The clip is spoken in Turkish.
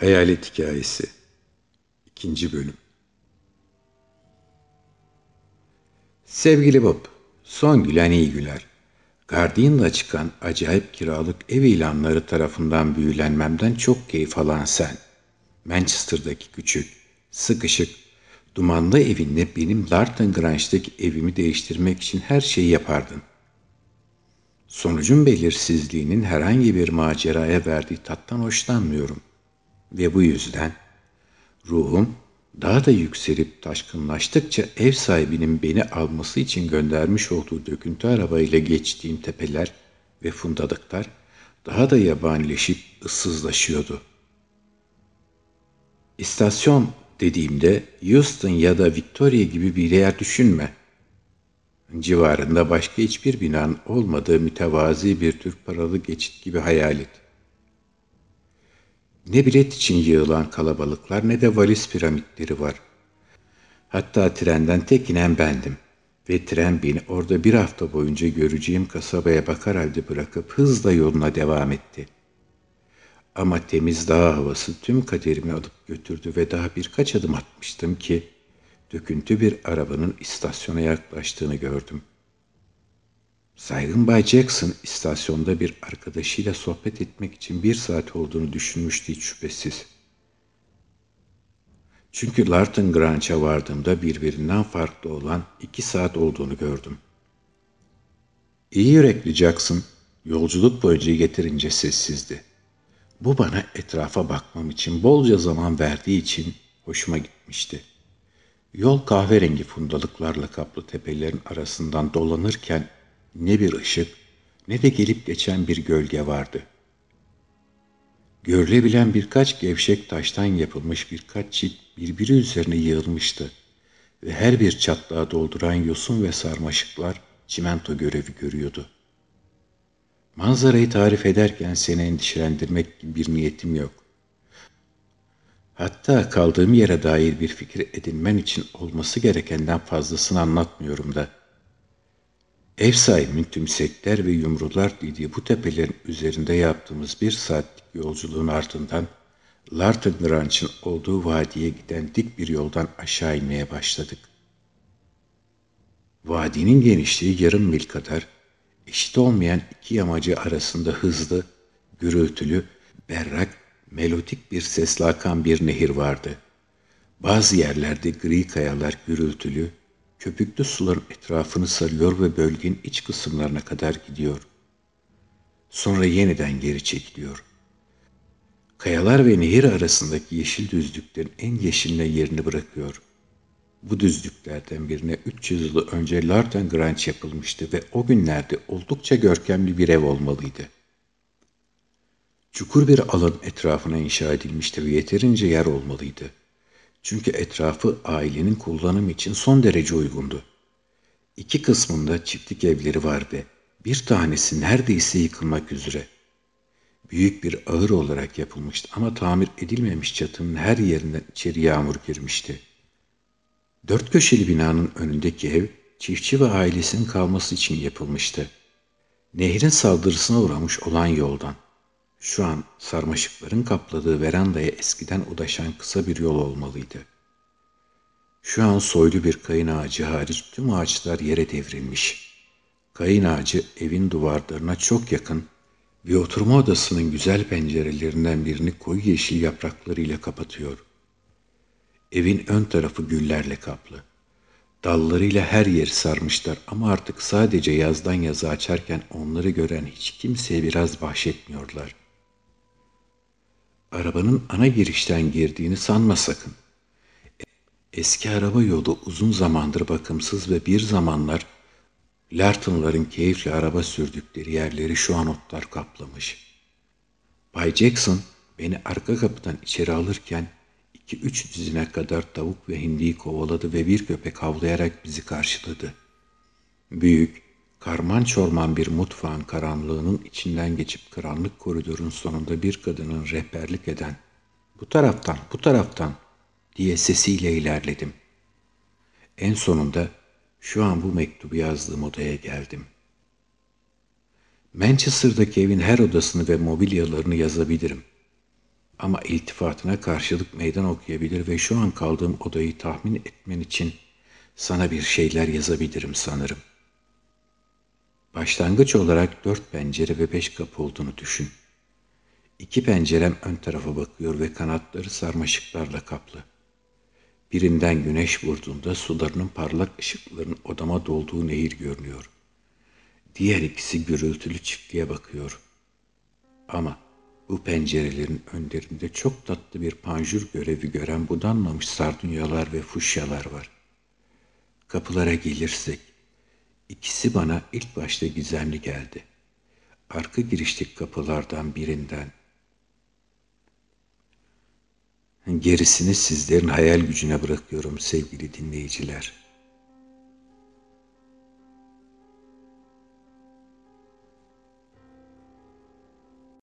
Hayalet Hikayesi 2. Bölüm Sevgili Bob, son gülen iyi güler. Guardian'da çıkan acayip kiralık ev ilanları tarafından büyülenmemden çok keyif alan sen. Manchester'daki küçük, sıkışık, dumanlı evinle benim Larton Grange'daki evimi değiştirmek için her şeyi yapardın. Sonucun belirsizliğinin herhangi bir maceraya verdiği tattan hoşlanmıyorum. Ve bu yüzden ruhum daha da yükselip taşkınlaştıkça ev sahibinin beni alması için göndermiş olduğu döküntü arabayla geçtiğim tepeler ve fundadıklar daha da yabanileşip ıssızlaşıyordu. İstasyon dediğimde Houston ya da Victoria gibi bir yer düşünme. Civarında başka hiçbir binanın olmadığı mütevazi bir tür paralı geçit gibi hayal et. Ne bilet için yığılan kalabalıklar ne de valiz piramitleri var. Hatta trenden tek inen bendim ve tren beni orada bir hafta boyunca göreceğim kasabaya bakar halde bırakıp hızla yoluna devam etti. Ama temiz dağ havası tüm kaderimi alıp götürdü ve daha birkaç adım atmıştım ki döküntü bir arabanın istasyona yaklaştığını gördüm. Saygın Bay Jackson istasyonda bir arkadaşıyla sohbet etmek için bir saat olduğunu düşünmüştü hiç şüphesiz. Çünkü Larton Grange'a vardığımda birbirinden farklı olan iki saat olduğunu gördüm. İyi yürekli Jackson, yolculuk boyunca getirince sessizdi. Bu bana etrafa bakmam için bolca zaman verdiği için hoşuma gitmişti. Yol kahverengi fundalıklarla kaplı tepelerin arasından dolanırken ne bir ışık ne de gelip geçen bir gölge vardı. Görülebilen birkaç gevşek taştan yapılmış birkaç çit birbiri üzerine yığılmıştı ve her bir çatlağı dolduran yosun ve sarmaşıklar çimento görevi görüyordu. Manzarayı tarif ederken seni endişelendirmek gibi bir niyetim yok. Hatta kaldığım yere dair bir fikir edinmen için olması gerekenden fazlasını anlatmıyorum da. Ev sahibimin tümsekler ve yumrular dediği bu tepelerin üzerinde yaptığımız bir saatlik yolculuğun ardından Larton Ranch'ın olduğu vadiye giden dik bir yoldan aşağı inmeye başladık. Vadinin genişliği yarım mil kadar, eşit olmayan iki yamacı arasında hızlı, gürültülü, berrak, melodik bir sesle akan bir nehir vardı. Bazı yerlerde gri kayalar gürültülü, köpüklü suların etrafını sarıyor ve bölgenin iç kısımlarına kadar gidiyor. Sonra yeniden geri çekiliyor. Kayalar ve nehir arasındaki yeşil düzlüklerin en yeşiline yerini bırakıyor. Bu düzlüklerden birine 300 yıl önce Larten Grange yapılmıştı ve o günlerde oldukça görkemli bir ev olmalıydı. Çukur bir alan etrafına inşa edilmişti ve yeterince yer olmalıydı. Çünkü etrafı ailenin kullanım için son derece uygundu. İki kısmında çiftlik evleri vardı. Bir tanesi neredeyse yıkılmak üzere. Büyük bir ağır olarak yapılmıştı ama tamir edilmemiş çatının her yerinden içeri yağmur girmişti. Dört köşeli binanın önündeki ev çiftçi ve ailesinin kalması için yapılmıştı. Nehrin saldırısına uğramış olan yoldan. Şu an sarmaşıkların kapladığı verandaya eskiden ulaşan kısa bir yol olmalıydı. Şu an soylu bir kayın ağacı hariç tüm ağaçlar yere devrilmiş. Kayın ağacı evin duvarlarına çok yakın ve oturma odasının güzel pencerelerinden birini koyu yeşil yapraklarıyla kapatıyor. Evin ön tarafı güllerle kaplı. Dallarıyla her yeri sarmışlar ama artık sadece yazdan yaza açarken onları gören hiç kimseye biraz bahşetmiyorlar. Arabanın ana girişten girdiğini sanma sakın. Eski araba yolu uzun zamandır bakımsız ve bir zamanlar Larton'ların keyifle araba sürdükleri yerleri şu an otlar kaplamış. Bay Jackson beni arka kapıdan içeri alırken iki üç dizine kadar tavuk ve hindiyi kovaladı ve bir köpek havlayarak bizi karşıladı. Büyük, Karman çorman bir mutfağın karanlığının içinden geçip karanlık koridorun sonunda bir kadının rehberlik eden ''Bu taraftan, bu taraftan'' diye sesiyle ilerledim. En sonunda şu an bu mektubu yazdığım odaya geldim. Manchester'daki evin her odasını ve mobilyalarını yazabilirim. Ama iltifatına karşılık meydan okuyabilir ve şu an kaldığım odayı tahmin etmen için sana bir şeyler yazabilirim sanırım. Başlangıç olarak dört pencere ve beş kapı olduğunu düşün. İki pencerem ön tarafa bakıyor ve kanatları sarmaşıklarla kaplı. Birinden güneş vurduğunda sularının parlak ışıkların odama dolduğu nehir görünüyor. Diğer ikisi gürültülü çiftliğe bakıyor. Ama bu pencerelerin önlerinde çok tatlı bir panjur görevi gören budanmamış sardunyalar ve fuşyalar var. Kapılara gelirsek, ikisi bana ilk başta gizemli geldi. Arka girişlik kapılardan birinden Gerisini sizlerin hayal gücüne bırakıyorum sevgili dinleyiciler.''